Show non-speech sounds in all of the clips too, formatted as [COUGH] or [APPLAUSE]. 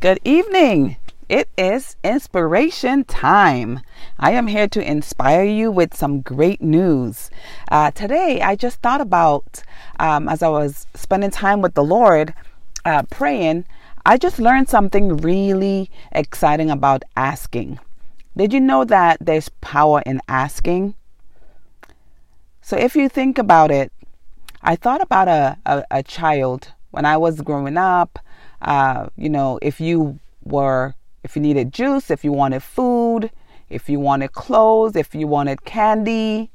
Good evening. It is inspiration time. I am here to inspire you with some great news. Uh, today, I just thought about um, as I was spending time with the Lord uh, praying, I just learned something really exciting about asking. Did you know that there's power in asking? So, if you think about it, I thought about a, a, a child when I was growing up. Uh, you know, if you were, if you needed juice, if you wanted food, if you wanted clothes, if you wanted candy,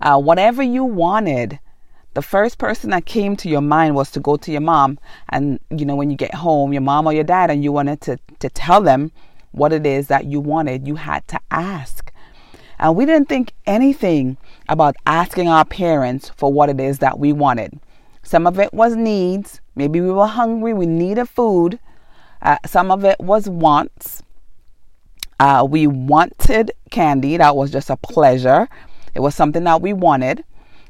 uh, whatever you wanted, the first person that came to your mind was to go to your mom. And, you know, when you get home, your mom or your dad, and you wanted to, to tell them what it is that you wanted, you had to ask. And we didn't think anything about asking our parents for what it is that we wanted. Some of it was needs. Maybe we were hungry, we needed food. Uh, some of it was wants. Uh, we wanted candy. That was just a pleasure. It was something that we wanted.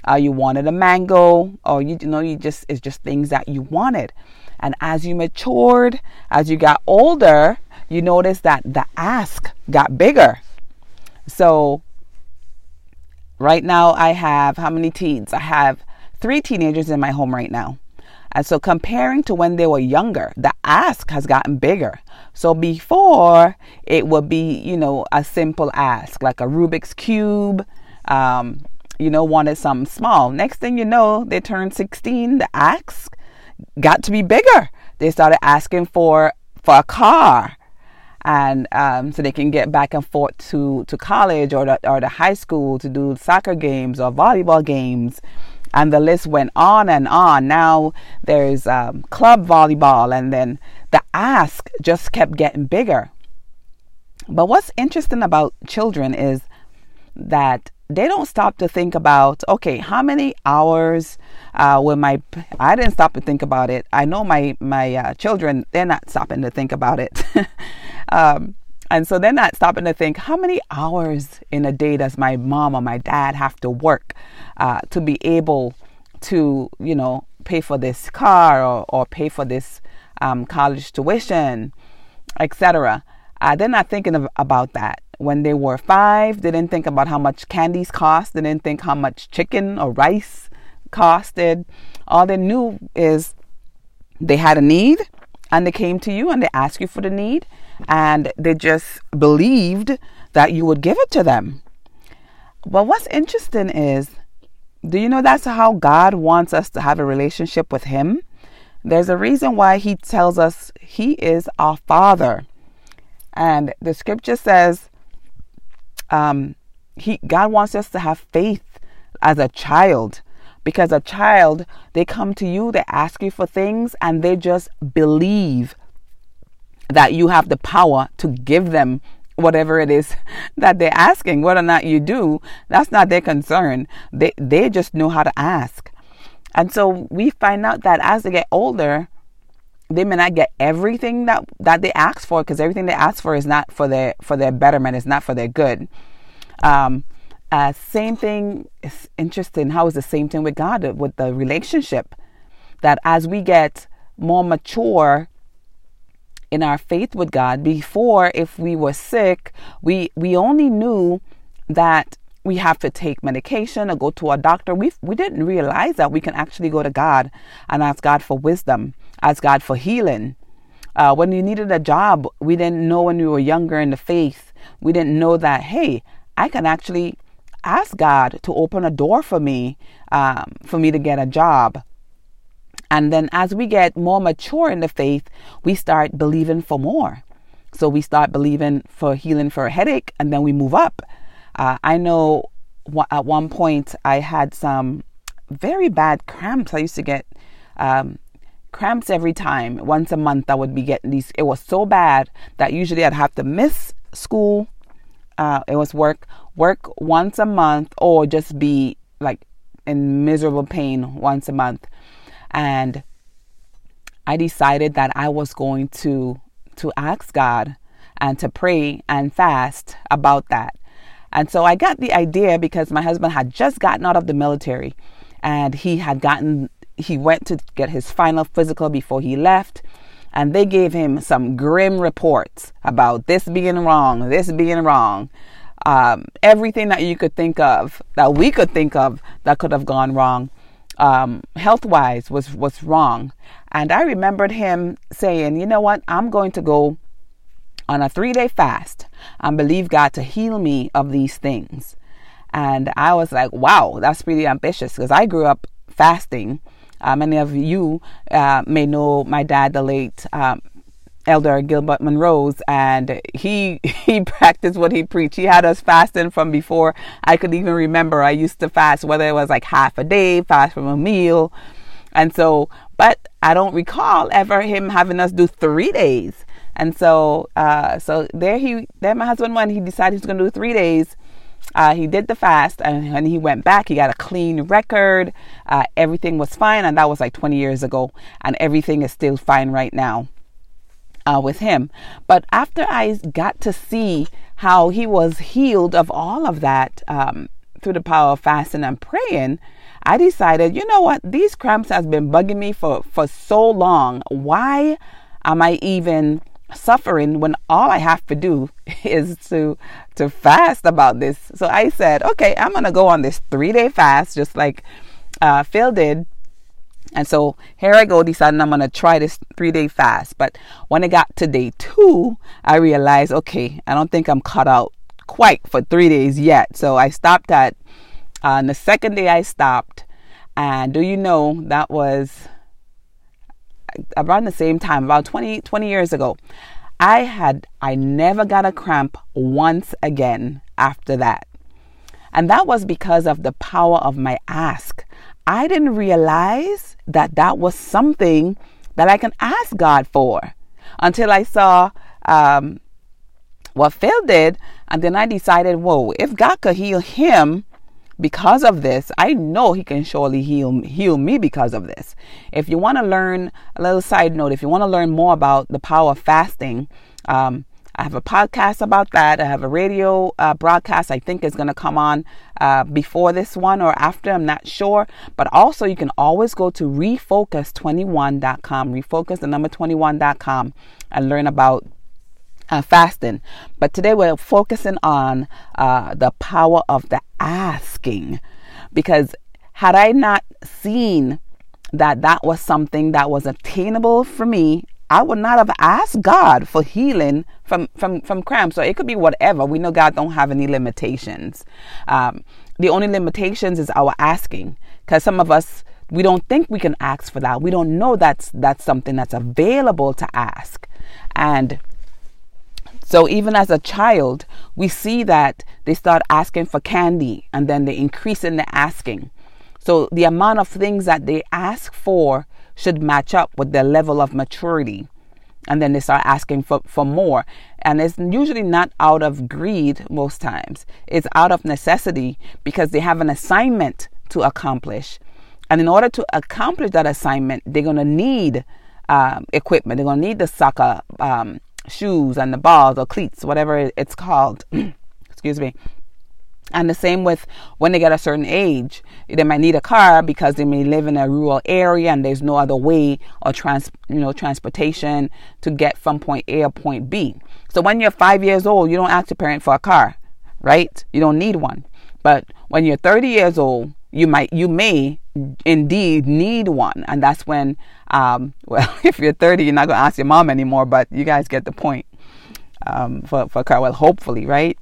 Uh, you wanted a mango, or you, you know, you just it's just things that you wanted. And as you matured, as you got older, you noticed that the ask got bigger. So right now, I have how many teens? I have three teenagers in my home right now. And so, comparing to when they were younger, the ask has gotten bigger. So, before it would be, you know, a simple ask like a Rubik's Cube, um, you know, wanted something small. Next thing you know, they turned 16, the ask got to be bigger. They started asking for for a car, and um, so they can get back and forth to, to college or the, or the high school to do soccer games or volleyball games and the list went on and on. Now there's um, club volleyball, and then the ask just kept getting bigger. But what's interesting about children is that they don't stop to think about okay how many hours uh, will my i didn't stop to think about it i know my my uh, children they're not stopping to think about it [LAUGHS] um, and so they're not stopping to think how many hours in a day does my mom or my dad have to work uh, to be able to, you know, pay for this car or, or pay for this um, college tuition, etc. Uh, they're not thinking of, about that. When they were five, they didn't think about how much candies cost. They didn't think how much chicken or rice costed. All they knew is they had a need and they came to you and they asked you for the need and they just believed that you would give it to them. But what's interesting is do you know that's how God wants us to have a relationship with Him? There's a reason why He tells us He is our Father. And the scripture says, um, he, God wants us to have faith as a child because a child, they come to you, they ask you for things, and they just believe that you have the power to give them whatever it is [LAUGHS] that they're asking. Whether or not you do, that's not their concern. They they just know how to ask. And so we find out that as they get older, they may not get everything that, that they ask for because everything they ask for is not for their for their betterment, it's not for their good. Um, uh, same thing is interesting. How is the same thing with God with the relationship? That as we get more mature in our faith with God. Before, if we were sick, we we only knew that we have to take medication or go to a doctor. We we didn't realize that we can actually go to God and ask God for wisdom, ask God for healing. Uh, when you needed a job, we didn't know when we were younger in the faith. We didn't know that hey, I can actually ask God to open a door for me, um, for me to get a job. And then as we get more mature in the faith, we start believing for more. So we start believing for healing for a headache, and then we move up. Uh, I know at one point I had some very bad cramps. I used to get um, cramps every time. Once a month, I would be getting these. It was so bad that usually I'd have to miss school. Uh, it was work, work once a month, or just be like in miserable pain once a month and I decided that I was going to to ask God and to pray and fast about that. And so I got the idea because my husband had just gotten out of the military and he had gotten he went to get his final physical before he left and they gave him some grim reports about this being wrong, this being wrong. Um, everything that you could think of, that we could think of, that could have gone wrong, um, health wise, was was wrong. And I remembered him saying, "You know what? I'm going to go on a three day fast and believe God to heal me of these things." And I was like, "Wow, that's pretty ambitious," because I grew up fasting uh, many of you uh, may know my dad, the late um, Elder Gilbert Monroe's, and he [LAUGHS] he practiced what he preached. He had us fasting from before I could even remember. I used to fast, whether it was like half a day, fast from a meal, and so. But I don't recall ever him having us do three days. And so, uh, so there he, there my husband went. He decided he was going to do three days uh, he did the fast and when he went back, he got a clean record. Uh, everything was fine. And that was like 20 years ago. And everything is still fine right now uh, with him. But after I got to see how he was healed of all of that um, through the power of fasting and praying, I decided, you know what? These cramps has been bugging me for, for so long. Why am I even suffering when all I have to do [LAUGHS] is to to fast about this. So I said, okay, I'm gonna go on this three day fast, just like uh, Phil did. And so here I go, deciding I'm gonna try this three day fast. But when I got to day two, I realized, okay, I don't think I'm cut out quite for three days yet. So I stopped at uh, the second day I stopped, and do you know that was around the same time, about 20, 20 years ago, I had, I never got a cramp once again after that. And that was because of the power of my ask. I didn't realize that that was something that I can ask God for until I saw um, what Phil did. And then I decided, whoa, if God could heal him, because of this, I know he can surely heal heal me because of this. If you want to learn a little side note, if you want to learn more about the power of fasting, um, I have a podcast about that. I have a radio uh, broadcast. I think is going to come on uh, before this one or after. I'm not sure. But also, you can always go to refocus21.com, refocus the number 21.com, and learn about uh, fasting. But today we're focusing on uh, the power of the asking. Because had I not seen that that was something that was attainable for me, I would not have asked God for healing from, from, from cramps. So it could be whatever. We know God don't have any limitations. Um, the only limitations is our asking. Because some of us, we don't think we can ask for that. We don't know that's that's something that's available to ask. And so even as a child, we see that they start asking for candy and then they increase in the asking. So the amount of things that they ask for should match up with their level of maturity. And then they start asking for, for more. And it's usually not out of greed most times. It's out of necessity because they have an assignment to accomplish. And in order to accomplish that assignment, they're going to need um, equipment. They're going to need the soccer um, shoes and the balls or cleats, whatever it's called. [CLEARS THROAT] Excuse me. And the same with when they get a certain age, they might need a car because they may live in a rural area and there's no other way or trans, you know, transportation to get from point A or point B. So when you're five years old, you don't ask your parent for a car, right? You don't need one. But when you're 30 years old, you might, you may indeed need one, and that's when um, [LAUGHS] well, if you're 30, you're not going to ask your mom anymore, but you guys get the point um, for, for car. Well, hopefully, right?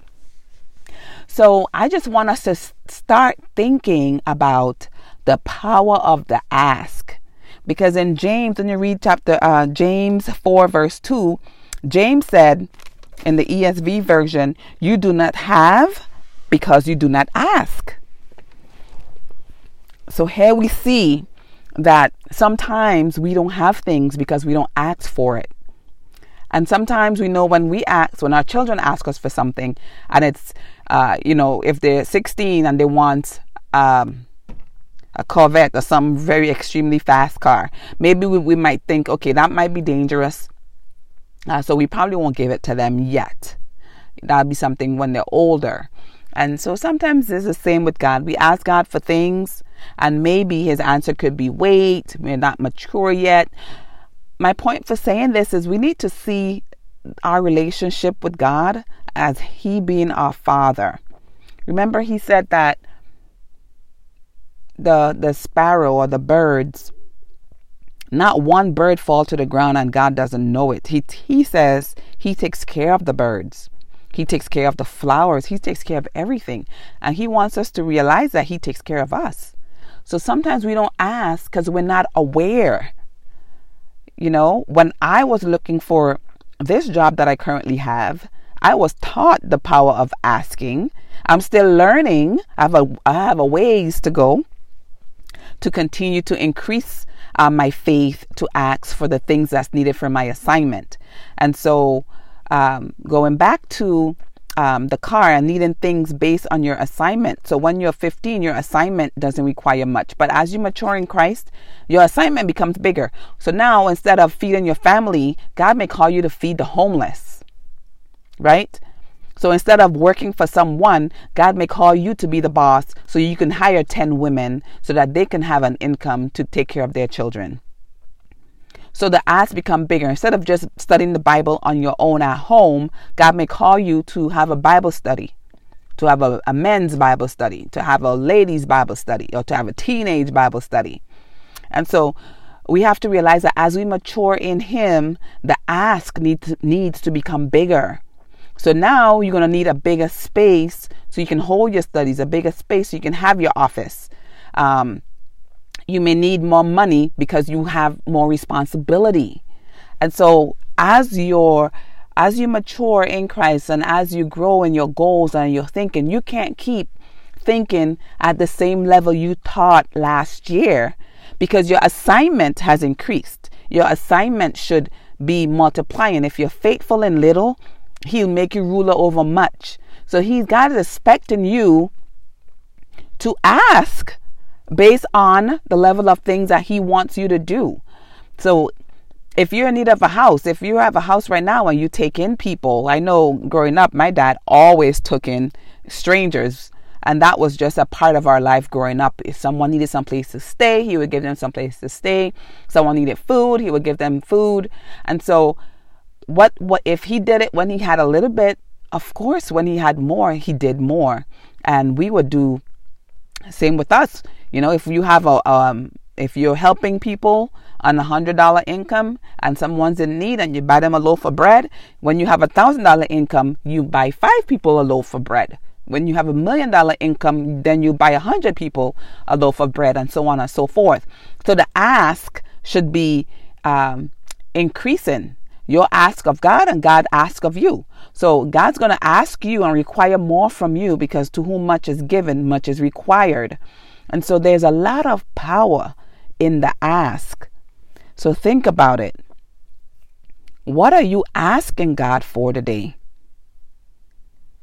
So I just want us to start thinking about the power of the ask. Because in James, when you read chapter uh, James 4, verse 2, James said in the ESV version, You do not have because you do not ask. So here we see that sometimes we don't have things because we don't ask for it. And sometimes we know when we ask, when our children ask us for something, and it's, uh, you know, if they're 16 and they want um, a Corvette or some very extremely fast car, maybe we, we might think, okay, that might be dangerous. Uh, so we probably won't give it to them yet. That'll be something when they're older. And so sometimes it's the same with God. We ask God for things and maybe his answer could be wait, we're not mature yet. My point for saying this is we need to see our relationship with God as He being our Father. Remember, He said that the the sparrow or the birds, not one bird fall to the ground and God doesn't know it. He He says He takes care of the birds. He takes care of the flowers. He takes care of everything, and He wants us to realize that He takes care of us. So sometimes we don't ask because we're not aware. You know, when I was looking for this job that I currently have, I was taught the power of asking. I'm still learning. I have a, I have a ways to go to continue to increase uh, my faith to ask for the things that's needed for my assignment. And so, um, going back to um, the car and needing things based on your assignment. So when you're 15, your assignment doesn't require much. But as you mature in Christ, your assignment becomes bigger. So now instead of feeding your family, God may call you to feed the homeless. Right? So instead of working for someone, God may call you to be the boss so you can hire 10 women so that they can have an income to take care of their children. So the ask become bigger. Instead of just studying the Bible on your own at home, God may call you to have a Bible study, to have a, a men's Bible study, to have a ladies' Bible study, or to have a teenage Bible study. And so we have to realize that as we mature in Him, the ask needs, needs to become bigger. So now you're going to need a bigger space so you can hold your studies, a bigger space so you can have your office. Um, you may need more money because you have more responsibility. And so as you're as you mature in Christ and as you grow in your goals and your thinking, you can't keep thinking at the same level you taught last year because your assignment has increased. Your assignment should be multiplying. If you're faithful in little, he'll make you ruler over much. So he's God is expecting you to ask based on the level of things that He wants you to do. So, if you're in need of a house, if you have a house right now and you take in people, I know growing up, my dad always took in strangers. And that was just a part of our life growing up. If someone needed some place to stay, he would give them some place to stay. Someone needed food, he would give them food. And so, what what if he did it when he had a little bit? Of course, when he had more, he did more. And we would do same with us. You know, if you have a um, if you're helping people on a hundred dollar income and someone's in need and you buy them a loaf of bread, when you have a thousand dollar income, you buy five people a loaf of bread. When you have a million dollar income, then you buy a hundred people a loaf of bread, and so on and so forth. So the ask should be um, increasing. Your ask of God and God ask of you. So God's going to ask you and require more from you because to whom much is given, much is required. And so there's a lot of power in the ask. So think about it. What are you asking God for today?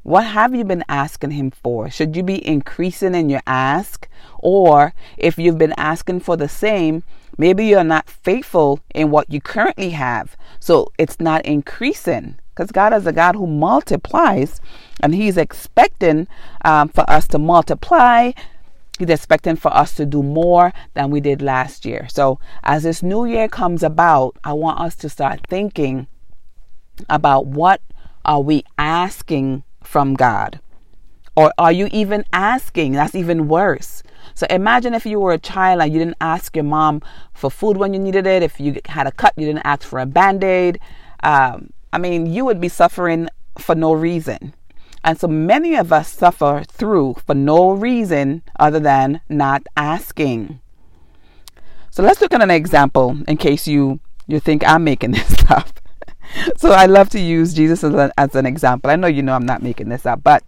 What have you been asking Him for? Should you be increasing in your ask? Or if you've been asking for the same, maybe you're not faithful in what you currently have. So it's not increasing because God is a God who multiplies and He's expecting um, for us to multiply He's expecting for us to do more than we did last year. So, as this new year comes about, I want us to start thinking about what are we asking from God? Or are you even asking? That's even worse. So imagine if you were a child and you didn't ask your mom for food when you needed it. If you had a cut, you didn't ask for a band aid. Um, I mean, you would be suffering for no reason. And so many of us suffer through for no reason other than not asking. So let's look at an example in case you, you think I'm making [LAUGHS] this up. so I love to use Jesus as, a, as, an example. I know you know I'm not making this up, but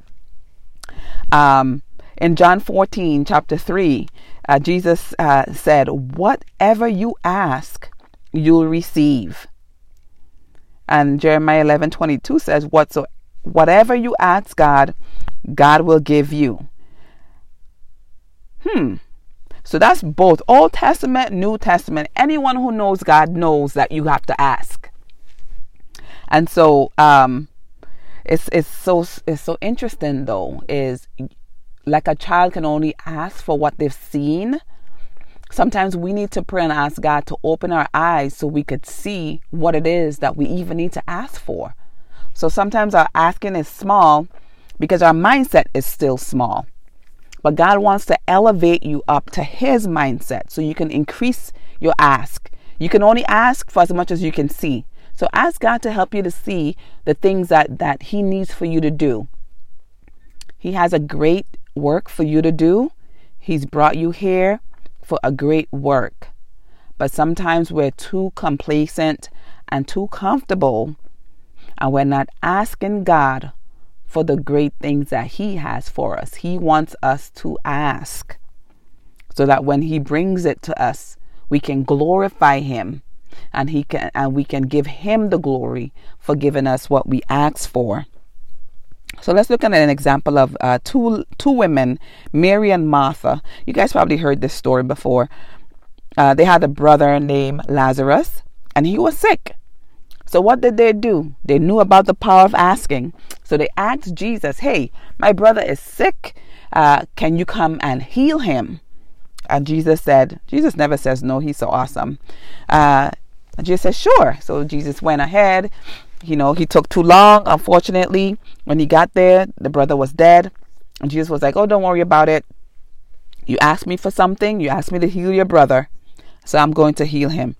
um, in John 14, chapter 3, uh, Jesus uh, said, Whatever you ask, you'll receive. And Jeremiah 11 22 says, Whatsoever whatever you ask God, God will give you. Hmm. So that's both Old Testament, New Testament. Anyone who knows God knows that you have to ask. And so um it's it's so it's so interesting though is like a child can only ask for what they've seen Sometimes we need to pray and ask God to open our eyes so we could see what it is that we even need to ask for. So sometimes our asking is small because our mindset is still small. But God wants to elevate you up to His mindset so you can increase your ask. You can only ask for as much as you can see. So ask God to help you to see the things that, that He needs for you to do. He has a great work for you to do. He's brought you here for a great work. But sometimes we're too complacent and too comfortable, and we're not asking God for the great things that He has for us. He wants us to ask so that when He brings it to us, we can glorify Him and he can and we can give him the glory for giving us what we ask for so let's look at an example of uh, two two women, Mary and Martha. You guys probably heard this story before. Uh, they had a brother named Lazarus, and he was sick. So what did they do? They knew about the power of asking. So they asked Jesus, "Hey, my brother is sick. Uh, can you come and heal him?" And Jesus said, "Jesus never says no. He's so awesome." Uh, Jesus said, "Sure." So Jesus went ahead you know, he took too long. Unfortunately, when he got there, the brother was dead. And Jesus was like, Oh, don't worry about it. You asked me for something, you asked me to heal your brother, so I'm going to heal him.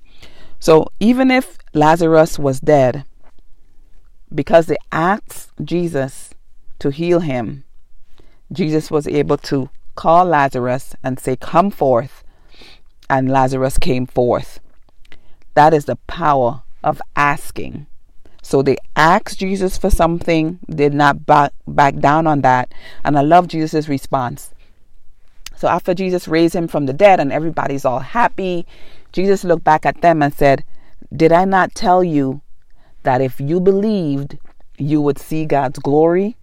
So even if Lazarus was dead, because they asked Jesus to heal him, Jesus was able to call Lazarus and say, Come forth. And Lazarus came forth. That is the power of asking. So they asked Jesus for something, did not back, back down on that. And I love Jesus' response. So after Jesus raised him from the dead and everybody's all happy, Jesus looked back at them and said, Did I not tell you that if you believed, you would see God's glory?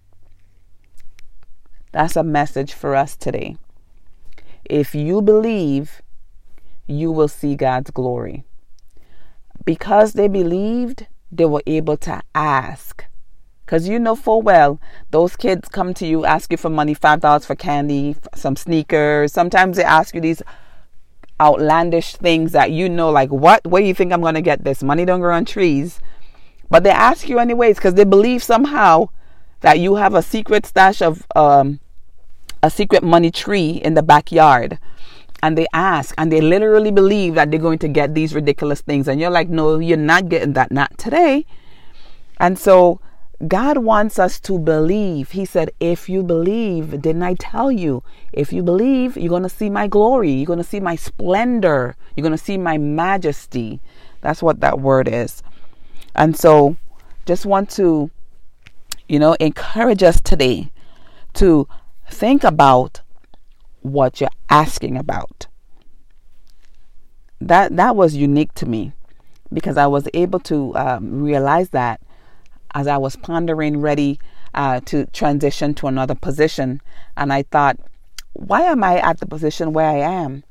That's a message for us today. If you believe, you will see God's glory. Because they believed, they were able to ask. Because you know full well, those kids come to you, ask you for money $5 for candy, some sneakers. Sometimes they ask you these outlandish things that you know, like, what? Where do you think I'm going to get this? Money don't grow on trees. But they ask you anyways because they believe somehow that you have a secret stash of um, a secret money tree in the backyard and they ask and they literally believe that they're going to get these ridiculous things. And you're like, no, you're not getting that, not today. And so God wants us to believe. He said, if you believe, didn't I tell you? If you believe, you're going to see my glory. You're going to see my splendor. You're going to see my majesty. That's what that word is. And so just want to, you know, encourage us today to think about what you're asking about. That that was unique to me because I was able to um, realize that as I was pondering, ready uh, to transition to another position, and I thought, why am I at the position where I am?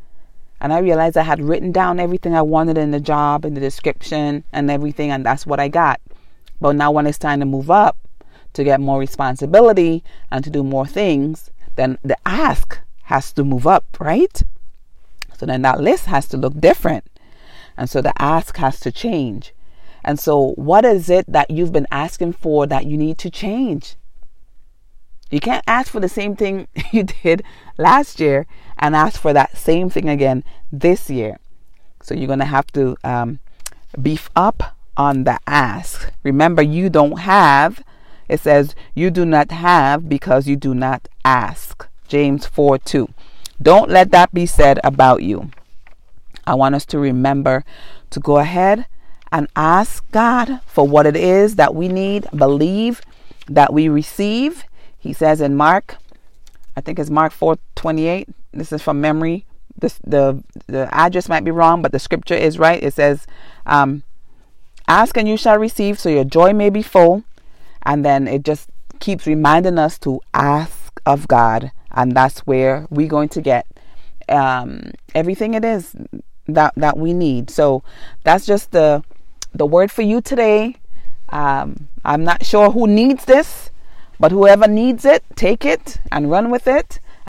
And I realized I had written down everything I wanted in the job, in the description, and everything, and that's what I got. But now, when it's time to move up, to get more responsibility and to do more things, then the ask has to move up, right? So then that list has to look different. And so the ask has to change. And so, what is it that you've been asking for that you need to change? You can't ask for the same thing [LAUGHS] you did last year and ask for that same thing again this year. So, you're going to have to um, beef up on the ask. Remember, you don't have, it says, you do not have because you do not ask. James 4 2. Don't let that be said about you. I want us to remember to go ahead and ask God for what it is that we need, believe that we receive. He says in Mark, I think it's Mark 4:28. This is from memory. This, the the address might be wrong, but the scripture is right. It says, um, "Ask and you shall receive, so your joy may be full." And then it just keeps reminding us to ask of God and that's where we're going to get um, everything it is that that we need. So that's just the the word for you today. Um, I'm not sure who needs this, but whoever needs it, take it and run with it.